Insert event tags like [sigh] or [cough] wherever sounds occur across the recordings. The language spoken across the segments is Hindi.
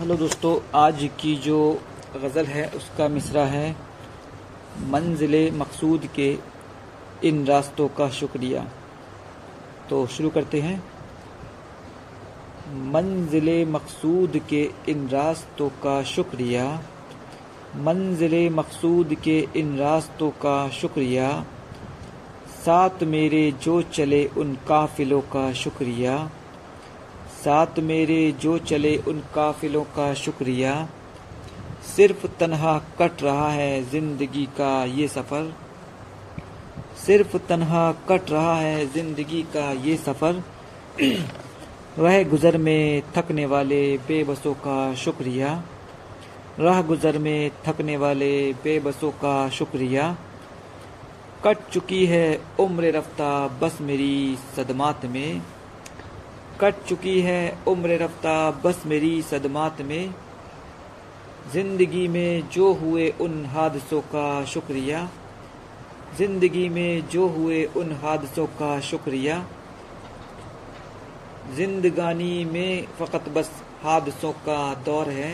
हेलो दोस्तों, आज की जो गज़ल है, उसका मिसरा है मंजिल मकसूद के इन रास्तों का शुक्रिया। तो शुरू करते हैं। मंजिल मकसूद के इन रास्तों का शुक्रिया। मंजिल मकसूद के इन रास्तों का शुक्रिया। साथ मेरे जो चले उन काफिलों का शुक्रिया। साथ मेरे जो चले उन काफिलों का शुक्रिया। सिर्फ़ तन्हा कट रहा है ज़िंदगी का ये सफ़र। सिर्फ़ तन्हा कट रहा है ज़िंदगी का ये सफ़र। [clears throat] वह गुज़र में थकने वाले बेबसों का शुक्रिया। राह गुज़र में थकने वाले बेबसों का शुक्रिया। कट चुकी है उम्र रफ्ता बस मेरी सदमात में। कट चुकी है उम्र रफ्ता बस मेरी सदमात में। ज़िंदगी में जो हुए उन हादसों का शुक्रिया। ज़िंदगी में जो हुए उन हादसों का शुक्रिया। जिंदगानी में फ़कत बस हादसों का दौर है।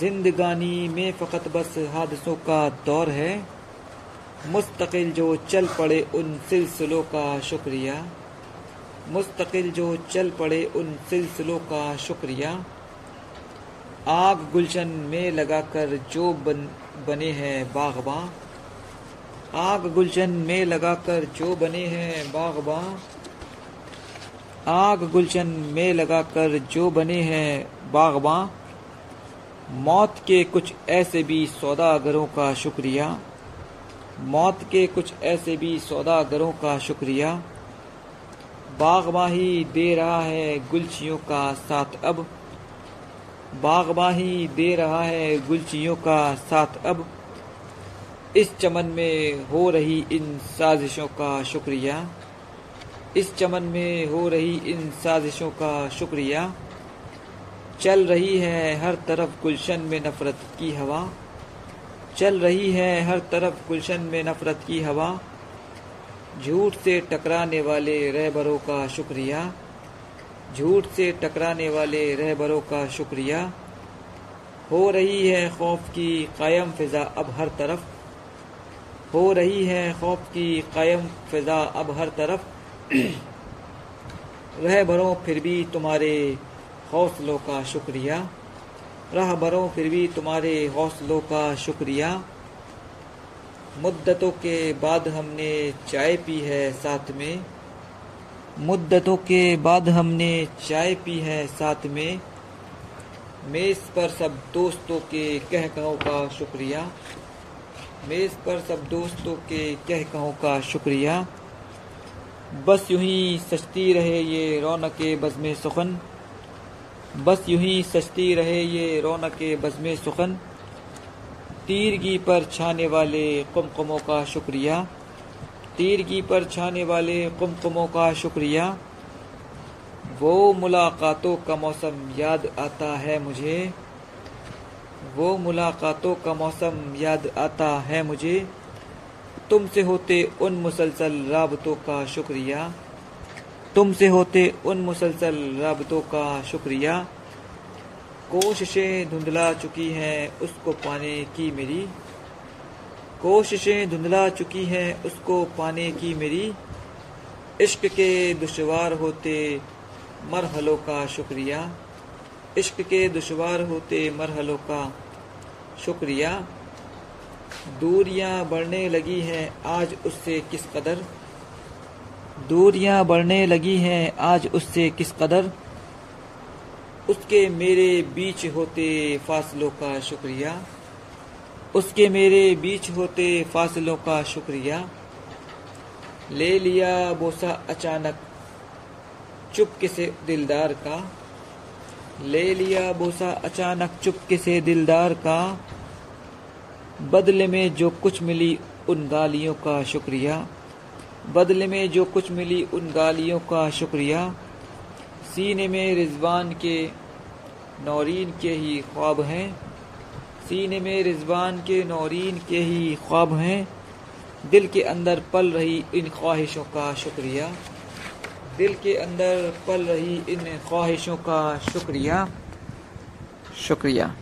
जिंदगानी में फ़कत बस हादसों का दौर है। मुस्तकिल जो चल पड़े उन सिलसिलों का शुक्रिया। मुस्तकिल जो चल पड़े उन सिलसिलों का शुक्रिया। आग गुलशन में लगाकर जो बन, बने हैं बागबा। आग गुलशन में लगाकर जो बने हैं बागबा। आग गुलशन में लगाकर जो बने हैं बागबा। मौत के कुछ ऐसे भी सौदागरों का शुक्रिया। मौत के कुछ ऐसे भी सौदागरों का शुक्रिया। बागबाही दे रहा है गुलचियों का साथ अब। बागबाही दे रहा है गुलचियों का साथ अब। इस चमन में हो रही इन साजिशों का शुक्रिया। इस चमन में हो रही इन साजिशों का शुक्रिया। चल रही है हर तरफ़ गुलशन में नफरत की हवा। चल रही है हर तरफ़ गुलशन में नफरत की हवा। झूठ से टकराने वाले रहबरों का शुक्रिया। झूठ से टकराने वाले रहबरों का शुक्रिया। हो रही है खौफ की कायम फिजा अब हर तरफ़। हो रही है खौफ की कायम फिजा अब हर तरफ़। रह [clears throat] रहबरों फिर भी तुम्हारे हौसलों का शुक्रिया। रह रहबरों फिर भी तुम्हारे हौसलों का शुक्रिया। मुद्दतों के बाद हमने चाय पी है साथ में। मुद्दतों के बाद हमने चाय पी है साथ में। मेज़ पर सब दोस्तों के कह कहों का शुक्रिया। मेज़ पर सब दोस्तों के कह कहों का शुक्रिया। बस यूँ ही सजती रहे ये रौनक बज़म सुखन। बस यूँ ही सजती रहे ये रौनक बज़म सुखन। तीरगी पर छाने वाले कुमकुमों का शुक्रिया। तीरगी पर छाने वाले कुमकुमों का शुक्रिया। वो मुलाकातों का मौसम याद आता है मुझे। वो मुलाकातों का मौसम याद आता है मुझे। तुमसे होते उन मुसलसल राबतों का शुक्रिया। तुमसे होते उन मुसलसल राबतों का शुक्रिया। कोशिशें धुंधला चुकी हैं, उसको पाने की मेरी। कोशिशें धुंधला चुकी हैं, उसको पाने की मेरी। इश्क के दुशवार होते मरहलों का शुक्रिया। इश्क के दुशवार होते मरहलों का शुक्रिया। दूरियाँ बढ़ने लगी हैं, आज उससे किस कदर? दूरियाँ बढ़ने लगी हैं, आज उससे किस कदर? उसके मेरे बीच होते फासलों का शुक्रिया। उसके मेरे बीच होते फासलों का शुक्रिया। ले लिया बोसा अचानक चुपके से दिलदार का। ले लिया बोसा अचानक चुपके से दिलदार का। बदले में जो कुछ मिली उन गालियों का शुक्रिया। बदले में जो कुछ मिली उन गालियों का शुक्रिया। सीने में रिजवान के नौरीन के ही ख्वाब हैं। सीने में रिजवान के नौरीन के ही ख्वाब हैं। दिल के अंदर पल रही इन ख्वाहिशों का शुक्रिया। दिल के अंदर पल रही इन ख्वाहिशों का शुक्रिया। शुक्रिया।